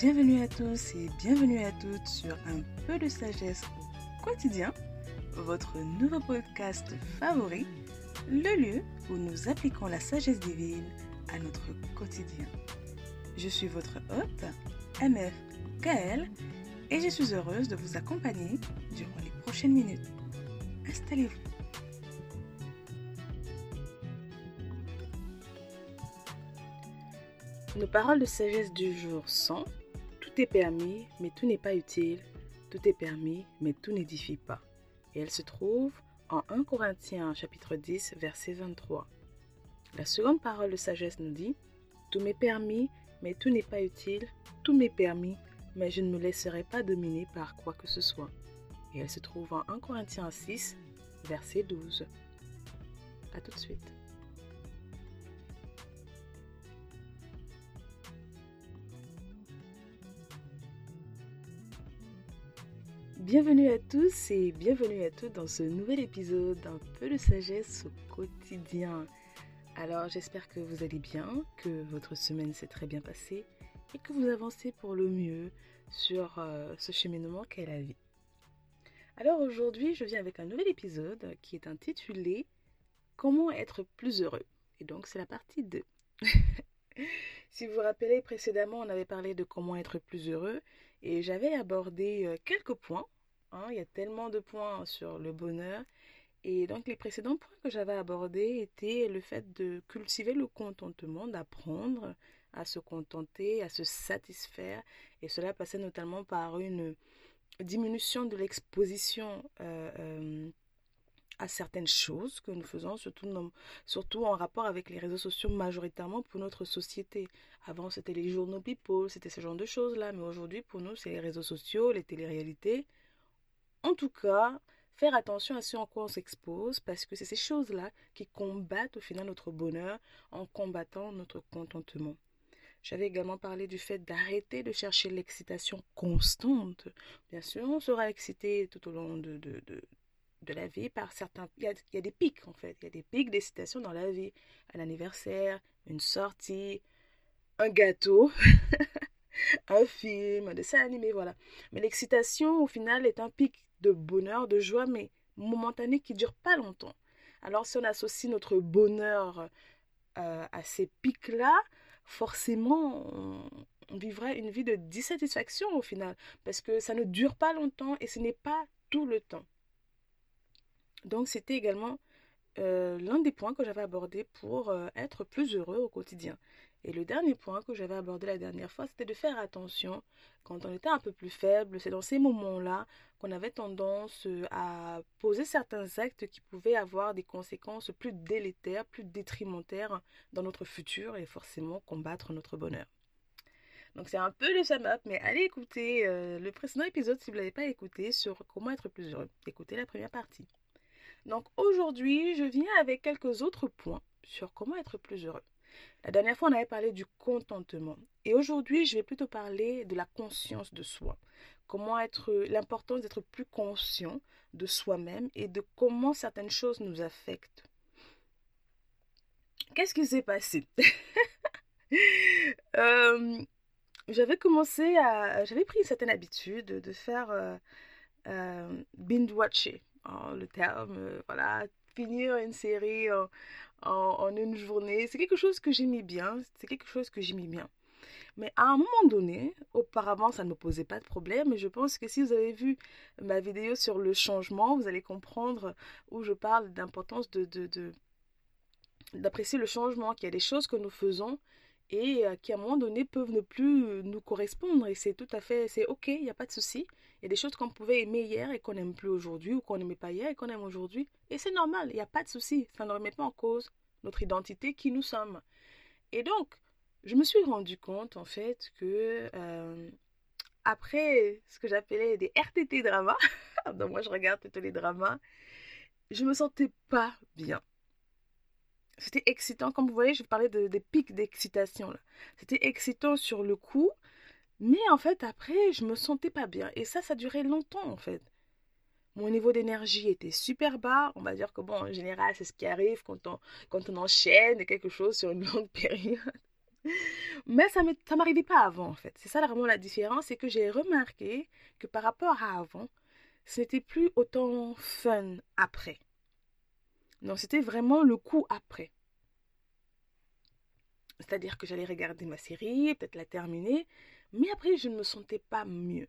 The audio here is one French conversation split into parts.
Bienvenue à tous et bienvenue à toutes sur Un peu de sagesse au quotidien, votre nouveau podcast favori, le lieu où nous appliquons la sagesse divine à notre quotidien. Je suis votre hôte, MF Kael, et je suis heureuse de vous accompagner durant les prochaines minutes. Installez-vous. Nos paroles de sagesse du jour sont Tout est permis, mais tout n'est pas utile. Tout est permis, mais tout n'édifie pas. Et elle se trouve en 1 Corinthiens chapitre 10 verset 23. La seconde parole de sagesse nous dit Tout m'est permis, mais tout n'est pas utile. Tout m'est permis, mais je ne me laisserai pas dominer par quoi que ce soit. Et elle se trouve en 1 Corinthiens 6 verset 12. A tout de suite. Bienvenue à tous et bienvenue à toutes dans ce nouvel épisode d'un peu de sagesse au quotidien. Alors j'espère que vous allez bien, que votre semaine s'est très bien passée et que vous avancez pour le mieux sur euh, ce cheminement qu'est la vie. Alors aujourd'hui je viens avec un nouvel épisode qui est intitulé Comment être plus heureux. Et donc c'est la partie 2. si vous vous rappelez précédemment on avait parlé de comment être plus heureux et j'avais abordé euh, quelques points. Hein. il y a tellement de points sur le bonheur. Et donc les précédents points que j'avais abordés étaient le fait de cultiver le contentement, d'apprendre à se contenter, à se satisfaire. Et cela passait notamment par une diminution de l'exposition euh, euh, à certaines choses que nous faisons, surtout, surtout en rapport avec les réseaux sociaux majoritairement pour notre société. Avant, c'était les journaux People, c'était ce genre de choses-là, mais aujourd'hui, pour nous, c'est les réseaux sociaux, les téléréalités. En tout cas, faire attention à ce en quoi on s'expose, parce que c'est ces choses-là qui combattent au final notre bonheur en combattant notre contentement. J'avais également parlé du fait d'arrêter de chercher l'excitation constante. Bien sûr, on sera excité tout au long de, de, de la vie par certains... Il y, a, des pics en fait, il y a des pics d'excitation dans la vie. Un anniversaire, une sortie, un gâteau, un film, un dessin animé, voilà. Mais l'excitation au final est un pic de bonheur, de joie, mais momentané qui ne dure pas longtemps. Alors si on associe notre bonheur euh, à ces pics-là, forcément on, on vivra une vie de dissatisfaction au final, parce que ça ne dure pas longtemps et ce n'est pas tout le temps. Donc c'était également euh, l'un des points que j'avais abordé pour euh, être plus heureux au quotidien. Et le dernier point que j'avais abordé la dernière fois, c'était de faire attention quand on était un peu plus faible. C'est dans ces moments-là qu'on avait tendance euh, à poser certains actes qui pouvaient avoir des conséquences plus délétères, plus détrimentaires dans notre futur et forcément combattre notre bonheur. Donc c'est un peu le sum up, mais allez écouter le précédent épisode si vous ne l'avez pas écouté sur comment être plus heureux. Écoutez la première partie. Donc aujourd'hui, je viens avec quelques autres points sur comment être plus heureux. La dernière fois, on avait parlé du contentement. Et aujourd'hui, je vais plutôt parler de la conscience de soi. Comment être, l'importance d'être plus conscient de soi-même et de comment certaines choses nous affectent. Qu'est-ce qui s'est passé? Euh, J'avais commencé à. J'avais pris une certaine habitude de faire euh, euh, binge-watcher le terme, euh, voilà, finir une série en, une journée, c'est quelque chose que j'aimais bien, c'est quelque chose que j'aimais bien. Mais à un moment donné, auparavant, ça ne me posait pas de problème. Et je pense que si vous avez vu ma vidéo sur le changement, vous allez comprendre où je parle d'importance de, d'apprécier le changement, qu'il y a des choses que nous faisons et euh, qui à un moment donné peuvent ne plus nous correspondre. Et c'est tout à fait, c'est ok, il n'y a pas de souci. Il y a des choses qu'on pouvait aimer hier et qu'on n'aime plus aujourd'hui, ou qu'on n'aimait pas hier et qu'on aime aujourd'hui. Et c'est normal, il n'y a pas de souci. Ça ne remet pas en cause notre identité, qui nous sommes. Et donc, je me suis rendu compte, en fait, que euh, après ce que j'appelais des RTT dramas, donc moi je regarde plutôt les dramas, je me sentais pas bien. C'était excitant, comme vous voyez, je parlais de, des pics d'excitation. C'était excitant sur le coup, mais en fait, après, je me sentais pas bien. Et ça, ça durait longtemps, en fait. Mon niveau d'énergie était super bas. On va dire que, bon, en général, c'est ce qui arrive quand on, quand on enchaîne quelque chose sur une longue période. Mais ça ne m'arrivait pas avant, en fait. C'est ça vraiment la différence, c'est que j'ai remarqué que par rapport à avant, ce n'était plus autant fun après. Non, c'était vraiment le coup après. C'est-à-dire que j'allais regarder ma série, peut-être la terminer, mais après, je ne me sentais pas mieux.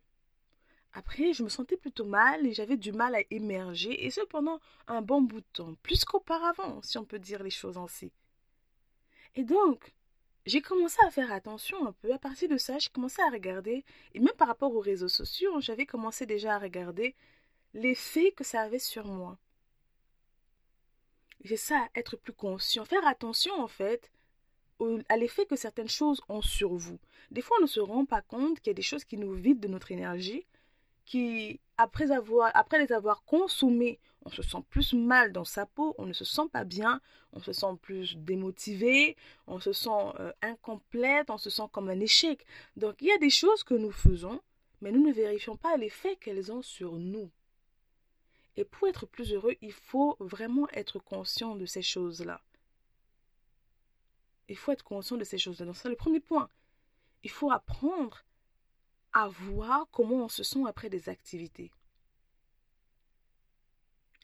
Après, je me sentais plutôt mal et j'avais du mal à émerger, et ce pendant un bon bout de temps, plus qu'auparavant, si on peut dire les choses ainsi. Et donc, j'ai commencé à faire attention un peu. À partir de ça, j'ai commencé à regarder, et même par rapport aux réseaux sociaux, j'avais commencé déjà à regarder l'effet que ça avait sur moi. J'ai ça, être plus conscient, faire attention en fait à l'effet que certaines choses ont sur vous. Des fois, on ne se rend pas compte qu'il y a des choses qui nous vident de notre énergie, qui, après, avoir, après les avoir consommées, on se sent plus mal dans sa peau, on ne se sent pas bien, on se sent plus démotivé, on se sent euh, incomplète, on se sent comme un échec. Donc il y a des choses que nous faisons, mais nous ne vérifions pas l'effet qu'elles ont sur nous. Et pour être plus heureux, il faut vraiment être conscient de ces choses-là. Il faut être conscient de ces choses-là. Donc c'est le premier point. Il faut apprendre à voir comment on se sent après des activités.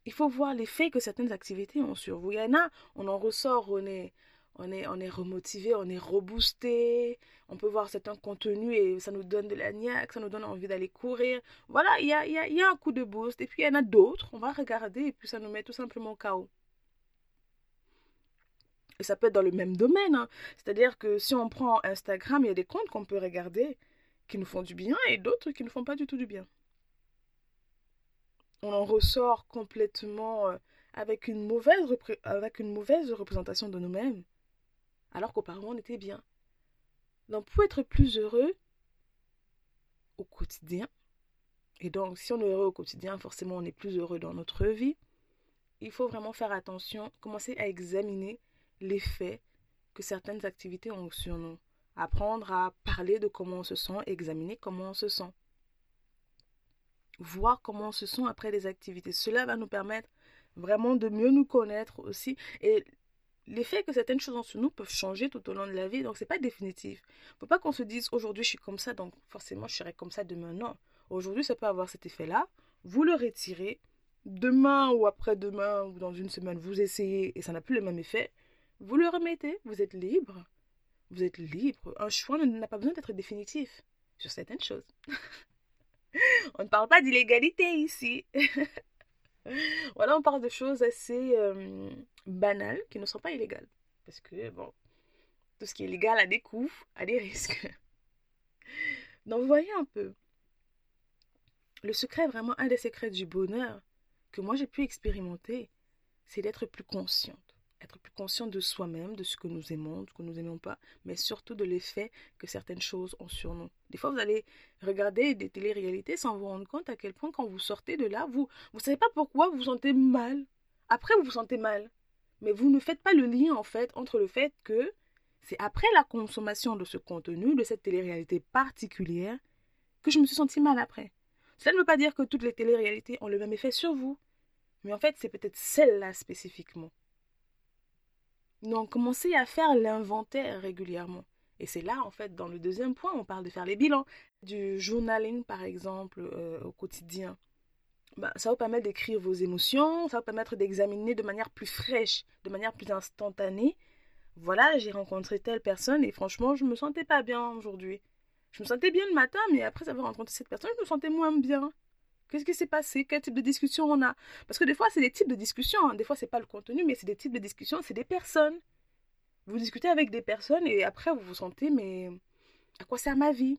Il faut voir l'effet que certaines activités ont sur vous. Il y en a, on en ressort, on est, on est, on est remotivé, on est reboosté, on peut voir certains contenus et ça nous donne de la niaque, ça nous donne envie d'aller courir. Voilà, il y a, y, a, y a un coup de boost. Et puis il y en a d'autres, on va regarder et puis ça nous met tout simplement au chaos. Et ça peut être dans le même domaine. Hein. C'est-à-dire que si on prend Instagram, il y a des comptes qu'on peut regarder qui nous font du bien et d'autres qui ne font pas du tout du bien. On en ressort complètement euh, avec une mauvaise, avec une mauvaise représentation de nous-mêmes, alors qu'auparavant on était bien. Donc pour être plus heureux au quotidien, et donc si on est heureux au quotidien, forcément on est plus heureux dans notre vie, il faut vraiment faire attention, commencer à examiner l'effet que certaines activités ont sur nous apprendre à parler de comment on se sent, examiner comment on se sent. Voir comment on se sent après des activités. Cela va nous permettre vraiment de mieux nous connaître aussi. Et l'effet que certaines choses sur nous peuvent changer tout au long de la vie, donc c'est pas définitif. Il ne faut pas qu'on se dise aujourd'hui je suis comme ça, donc forcément je serai comme ça demain. Non. Aujourd'hui ça peut avoir cet effet-là. Vous le retirez. Demain ou après-demain ou dans une semaine, vous essayez et ça n'a plus le même effet. Vous le remettez, vous êtes libre. Vous êtes libre. Un choix n'a pas besoin d'être définitif sur certaines choses. on ne parle pas d'illégalité ici. voilà, on parle de choses assez euh, banales qui ne sont pas illégales. Parce que, bon, tout ce qui est légal a des coûts, a des risques. Donc, vous voyez un peu. Le secret, vraiment, un des secrets du bonheur que moi j'ai pu expérimenter, c'est d'être plus consciente être plus conscient de soi-même, de ce que nous aimons, de ce que nous n'aimons pas, mais surtout de l'effet que certaines choses ont sur nous. Des fois, vous allez regarder des télé-réalités sans vous rendre compte à quel point quand vous sortez de là, vous ne savez pas pourquoi vous vous sentez mal. Après, vous vous sentez mal. Mais vous ne faites pas le lien, en fait, entre le fait que c'est après la consommation de ce contenu, de cette télé-réalité particulière, que je me suis senti mal après. Ça ne veut pas dire que toutes les télé-réalités ont le même effet sur vous. Mais en fait, c'est peut-être celle-là spécifiquement. Donc, commencez à faire l'inventaire régulièrement. Et c'est là, en fait, dans le deuxième point, on parle de faire les bilans. Du journaling, par exemple, euh, au quotidien. Ben, ça vous permettre d'écrire vos émotions, ça vous permettre d'examiner de manière plus fraîche, de manière plus instantanée. Voilà, j'ai rencontré telle personne et franchement, je me sentais pas bien aujourd'hui. Je me sentais bien le matin, mais après avoir rencontré cette personne, je me sentais moins bien. Qu'est-ce qui s'est passé? Quel type de discussion on a? Parce que des fois, c'est des types de discussions. Hein. Des fois, c'est pas le contenu, mais c'est des types de discussions, c'est des personnes. Vous discutez avec des personnes et après, vous vous sentez, mais à quoi sert ma vie?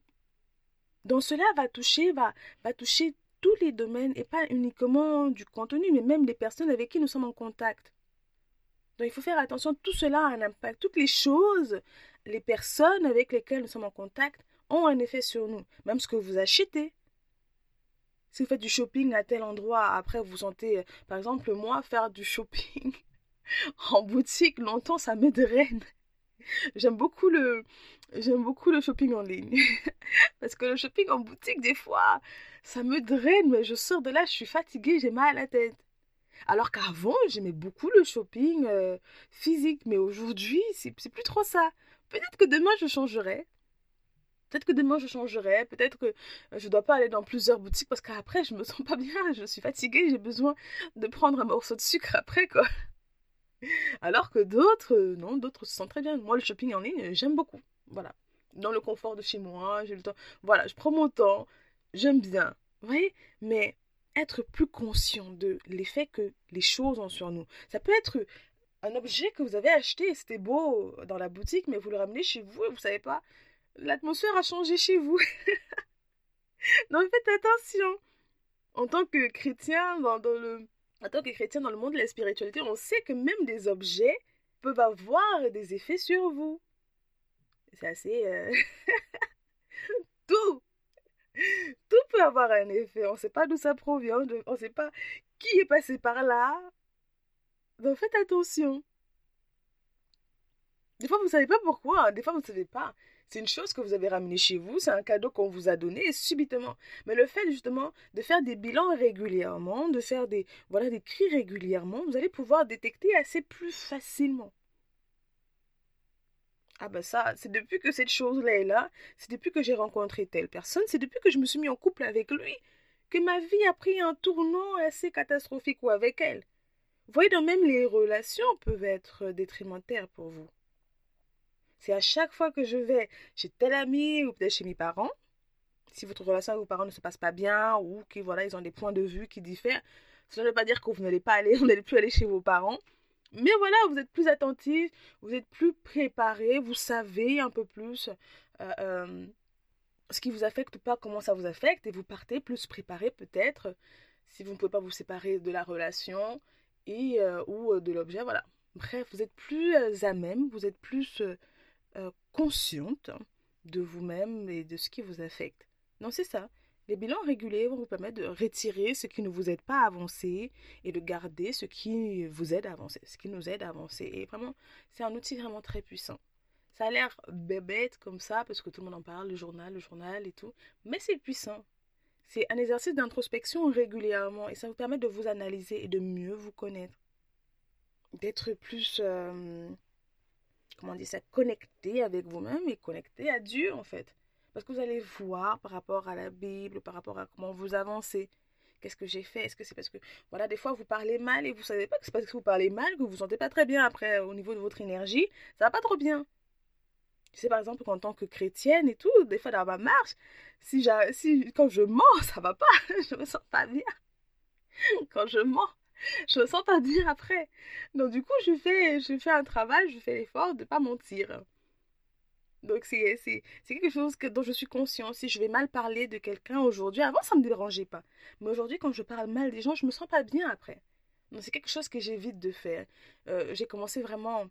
Donc, cela va toucher, va, toucher tous les domaines et pas uniquement du contenu, mais même les personnes avec qui nous sommes en contact. Donc, il faut faire attention. Tout cela a un impact. Toutes les choses, les personnes avec lesquelles nous sommes en contact ont un effet sur nous. Même ce que vous achetez, si vous faites du shopping à tel endroit, après vous sentez, par exemple, moi, faire du shopping en boutique longtemps, ça me draine. J'aime beaucoup le, j'aime beaucoup le shopping en ligne. Parce que le shopping en boutique, des fois, ça me draine, mais je sors de là, je suis fatiguée, j'ai mal à la tête. Alors qu'avant, j'aimais beaucoup le shopping euh, physique, mais aujourd'hui, c'est plus trop ça. Peut-être que demain, je changerai. Peut-être que demain je changerai, peut-être que je ne dois pas aller dans plusieurs boutiques parce qu'après je me sens pas bien, je suis fatiguée, j'ai besoin de prendre un morceau de sucre après quoi. Alors que d'autres, euh, non, d'autres se sentent très bien. Moi le shopping en ligne, j'aime beaucoup. Voilà. Dans le confort de chez moi, j'ai le temps. Voilà, je prends mon temps, j'aime bien. Vous voyez? Mais être plus conscient de l'effet que les choses ont sur nous. Ça peut être un objet que vous avez acheté, c'était beau dans la boutique, mais vous le ramenez chez vous et vous savez pas l'atmosphère a changé chez vous. Donc faites attention. En tant que chrétien, dans, le, en tant que chrétien dans le monde de la spiritualité, on sait que même des objets peuvent avoir des effets sur vous. C'est assez... Euh, tout tout peut avoir un effet. On ne sait pas d'où ça provient, on ne sait pas qui est passé par là. Donc faites attention. Des fois, vous ne savez pas pourquoi. Des fois, vous ne savez pas. C'est une chose que vous avez ramenée chez vous, c'est un cadeau qu'on vous a donné subitement. Mais le fait justement de faire des bilans régulièrement, de faire des voilà des cris régulièrement, vous allez pouvoir détecter assez plus facilement. Ah ben ça, c'est depuis que cette chose-là est là, c'est depuis que j'ai rencontré telle personne, c'est depuis que je me suis mis en couple avec lui, que ma vie a pris un tournant assez catastrophique ou avec elle. Vous voyez, même les relations peuvent être détrimentaires pour vous. C'est à chaque fois que je vais chez tel ami ou peut-être chez mes parents, si votre relation avec vos parents ne se passe pas bien ou qu'ils voilà, ils ont des points de vue qui diffèrent, ça ne veut pas dire que vous n'allez pas aller, vous n'allez plus aller chez vos parents. Mais voilà, vous êtes plus attentif, vous êtes plus préparé, vous savez un peu plus euh, euh, ce qui vous affecte ou pas, comment ça vous affecte, et vous partez plus préparé peut-être, si vous ne pouvez pas vous séparer de la relation et euh, ou de l'objet, voilà. Bref, vous êtes plus à même, vous êtes plus euh, consciente de vous-même et de ce qui vous affecte. Non, c'est ça. Les bilans réguliers vont vous permettre de retirer ce qui ne vous aide pas à avancer et de garder ce qui vous aide à avancer, ce qui nous aide à avancer. Et vraiment, c'est un outil vraiment très puissant. Ça a l'air bébête comme ça parce que tout le monde en parle, le journal, le journal et tout, mais c'est puissant. C'est un exercice d'introspection régulièrement et ça vous permet de vous analyser et de mieux vous connaître. D'être plus euh, comment dire ça, connecté avec vous-même et connecté à Dieu en fait. Parce que vous allez voir par rapport à la Bible, par rapport à comment vous avancez. Qu'est-ce que j'ai fait? Est-ce que c'est parce que, voilà, des fois vous parlez mal et vous savez pas que c'est parce que vous parlez mal que vous vous sentez pas très bien après au niveau de votre énergie. Ça va pas trop bien. Tu sais, par exemple, qu'en tant que chrétienne et tout, des fois dans ma marche, si, si quand je mens, ça va pas. je me sens pas bien. Quand je mens, je me sens pas dire après. Donc du coup, je fais, je fais un travail, je fais l'effort de pas mentir. Donc c'est quelque chose que, dont je suis consciente. Si je vais mal parler de quelqu'un aujourd'hui, avant ça me dérangeait pas. Mais aujourd'hui, quand je parle mal des gens, je me sens pas bien après. Donc c'est quelque chose que j'évite de faire. Euh, j'ai commencé vraiment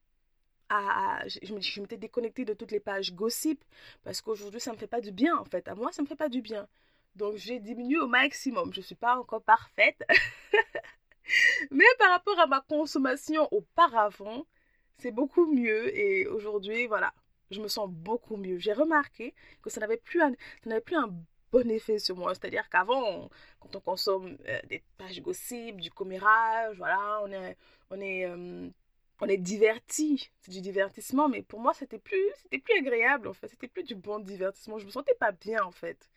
à, je, je m'étais déconnectée de toutes les pages gossip parce qu'aujourd'hui ça me fait pas du bien en fait. À moi ça me fait pas du bien. Donc j'ai diminué au maximum. Je suis pas encore parfaite. Mais par rapport à ma consommation auparavant, c'est beaucoup mieux. Et aujourd'hui, voilà, je me sens beaucoup mieux. J'ai remarqué que ça n'avait plus un, plus un bon effet sur moi. C'est-à-dire qu'avant, quand on consomme euh, des pages gossip, du commérage, voilà, on est, on est, euh, on est diverti. C'est du divertissement, mais pour moi, c'était plus, c'était plus agréable, en fait. C'était plus du bon divertissement. Je me sentais pas bien, en fait.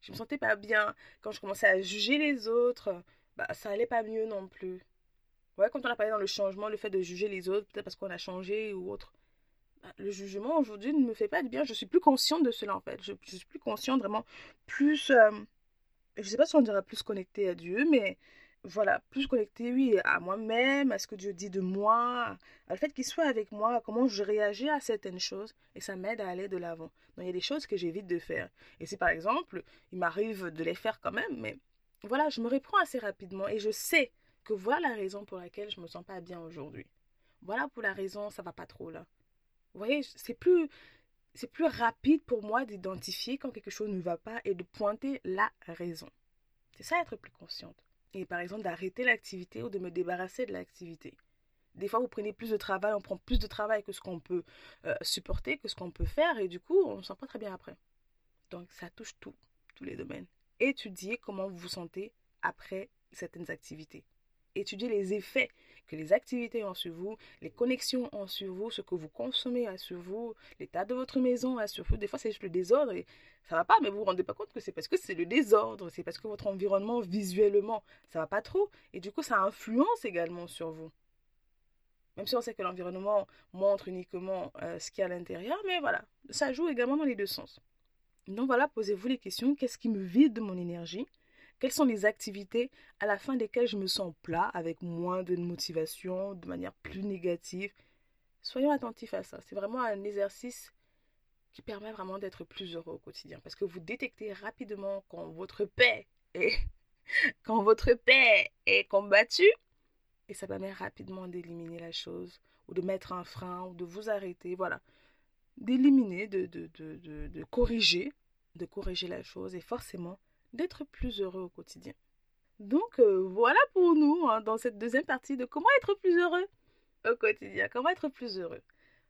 Je me sentais pas bien quand je commençais à juger les autres bah, ça allait pas mieux non plus. Ouais, quand on a parlé dans le changement, le fait de juger les autres, peut-être parce qu'on a changé ou autre. Bah, le jugement aujourd'hui ne me fait pas du bien. Je suis plus consciente de cela en fait. Je, suis plus consciente vraiment, plus. Euh, je sais pas si on dirait plus connectée à Dieu, mais voilà, plus connectée, oui, à moi-même, à ce que Dieu dit de moi, à le fait qu'il soit avec moi, à comment je réagis à certaines choses, et ça m'aide à aller de l'avant. Donc il y a des choses que j'évite de faire. Et si par exemple, il m'arrive de les faire quand même, mais voilà, je me reprends assez rapidement et je sais que voilà la raison pour laquelle je me sens pas bien aujourd'hui. Voilà pour la raison, ça va pas trop là. Vous voyez, c'est plus c'est plus rapide pour moi d'identifier quand quelque chose ne va pas et de pointer la raison. C'est ça être plus consciente. Et par exemple d'arrêter l'activité ou de me débarrasser de l'activité. Des fois, vous prenez plus de travail, on prend plus de travail que ce qu'on peut euh, supporter, que ce qu'on peut faire, et du coup, on ne se sent pas très bien après. Donc, ça touche tout, tous les domaines étudier comment vous vous sentez après certaines activités. étudier les effets que les activités ont sur vous, les connexions ont sur vous, ce que vous consommez a sur vous, l'état de votre maison a sur vous. Des fois, c'est juste le désordre et ça va pas, mais vous vous rendez pas compte que c'est parce que c'est le désordre, c'est parce que votre environnement visuellement, ça va pas trop. Et du coup, ça influence également sur vous. Même si on sait que l'environnement montre uniquement euh, ce qu'il y a à l'intérieur, mais voilà, ça joue également dans les deux sens. Donc voilà, posez-vous les questions, qu'est-ce qui me vide de mon énergie? Quelles sont les activités à la fin desquelles je me sens plat, avec moins de motivation, de manière plus négative? Soyons attentifs à ça. C'est vraiment un exercice qui permet vraiment d'être plus heureux au quotidien. Parce que vous détectez rapidement quand votre paix est, quand votre paix est combattue. Et ça permet rapidement d'éliminer la chose, ou de mettre un frein, ou de vous arrêter. Voilà. D'éliminer, de, corriger, de corriger la chose. Et forcément, d'être plus heureux au quotidien. Donc euh, voilà pour nous hein, dans cette deuxième partie de comment être plus heureux au quotidien, comment être plus heureux.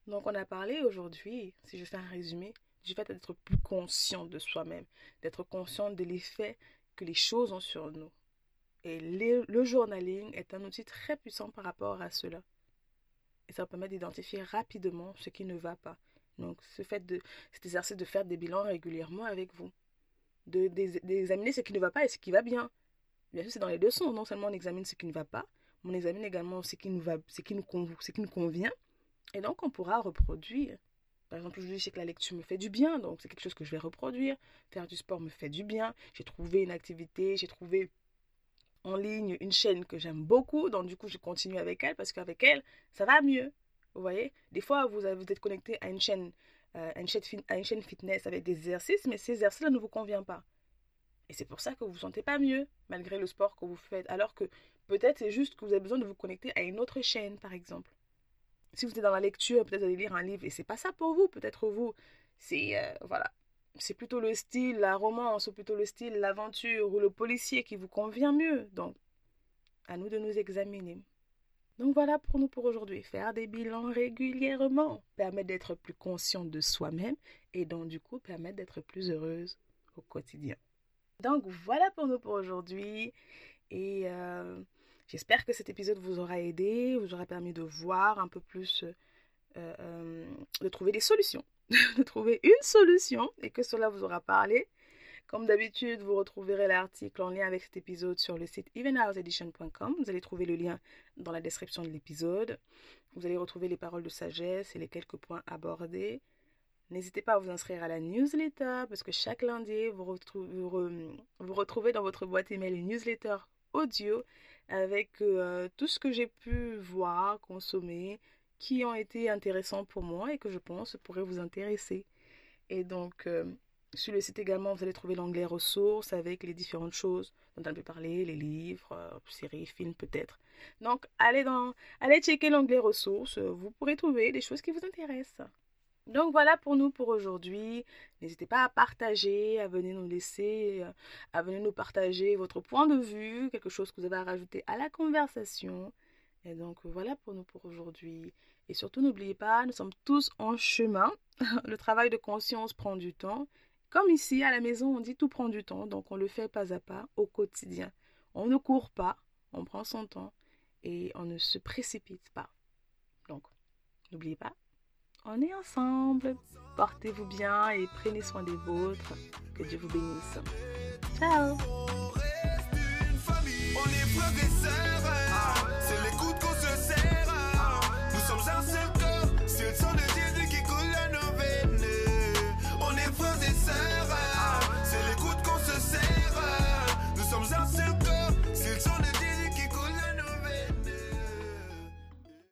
Donc on a parlé aujourd'hui, si je fais un résumé, du fait d'être plus conscient de soi-même, d'être conscient de l'effet que les choses ont sur nous. Et le journaling est un outil très puissant par rapport à cela. Et ça permet d'identifier rapidement ce qui ne va pas. Donc, ce fait de, cet de faire des bilans régulièrement avec vous d'examiner ce qui ne va pas et ce qui va bien. Bien sûr, c'est dans les deux sens. Non seulement on examine ce qui ne va pas, mais on examine également ce qui nous, va, ce qui nous convient. Et donc, on pourra reproduire. Par exemple, je sais que la lecture me fait du bien, donc c'est quelque chose que je vais reproduire. Faire du sport me fait du bien. J'ai trouvé une activité, j'ai trouvé en ligne une chaîne que j'aime beaucoup, donc du coup, je continue avec elle parce qu'avec elle, ça va mieux. Vous voyez Des fois, vous, vous êtes connecté à une chaîne euh, une, chaîne, une chaîne fitness avec des exercices, mais ces exercices-là ne vous conviennent pas. Et c'est pour ça que vous ne vous sentez pas mieux, malgré le sport que vous faites. Alors que peut-être c'est juste que vous avez besoin de vous connecter à une autre chaîne, par exemple. Si vous êtes dans la lecture, peut-être allez lire un livre, et c'est pas ça pour vous. Peut-être vous, c'est euh, voilà, c'est plutôt le style, la romance, ou plutôt le style, l'aventure, ou le policier qui vous convient mieux. Donc, à nous de nous examiner. Donc voilà pour nous pour aujourd'hui. Faire des bilans régulièrement permet d'être plus conscient de soi-même et donc du coup permet d'être plus heureuse au quotidien. Donc voilà pour nous pour aujourd'hui et euh, j'espère que cet épisode vous aura aidé, vous aura permis de voir un peu plus, euh, euh, de trouver des solutions, de trouver une solution et que cela vous aura parlé comme d'habitude, vous retrouverez l'article en lien avec cet épisode sur le site evenhouseedition.com. Vous allez trouver le lien dans la description de l'épisode. Vous allez retrouver les paroles de sagesse et les quelques points abordés. N'hésitez pas à vous inscrire à la newsletter parce que chaque lundi, vous, retrouvez, dans votre boîte email une newsletter audio avec euh, tout ce que j'ai pu voir, consommer, qui ont été intéressants pour moi et que je pense pourraient vous intéresser. Et donc, euh, sur le site également, vous allez trouver l'onglet ressources avec les différentes choses dont on peut parler, les livres, euh, séries, films peut-être. Donc, allez, dans, allez checker l'onglet ressources, vous pourrez trouver des choses qui vous intéressent. Donc voilà pour nous pour aujourd'hui. N'hésitez pas à partager, à venir nous laisser, euh, à venir nous partager votre point de vue, quelque chose que vous avez à rajouter à la conversation. Et donc voilà pour nous pour aujourd'hui. Et surtout n'oubliez pas, nous sommes tous en chemin. Le travail de conscience prend du temps comme ici, à la maison, on dit tout prend du temps, donc on le fait pas à pas au quotidien. On ne court pas, on prend son temps et on ne se précipite pas. Donc, n'oubliez pas, on est ensemble. Portez-vous bien et prenez soin des vôtres. Que Dieu vous bénisse. Ciao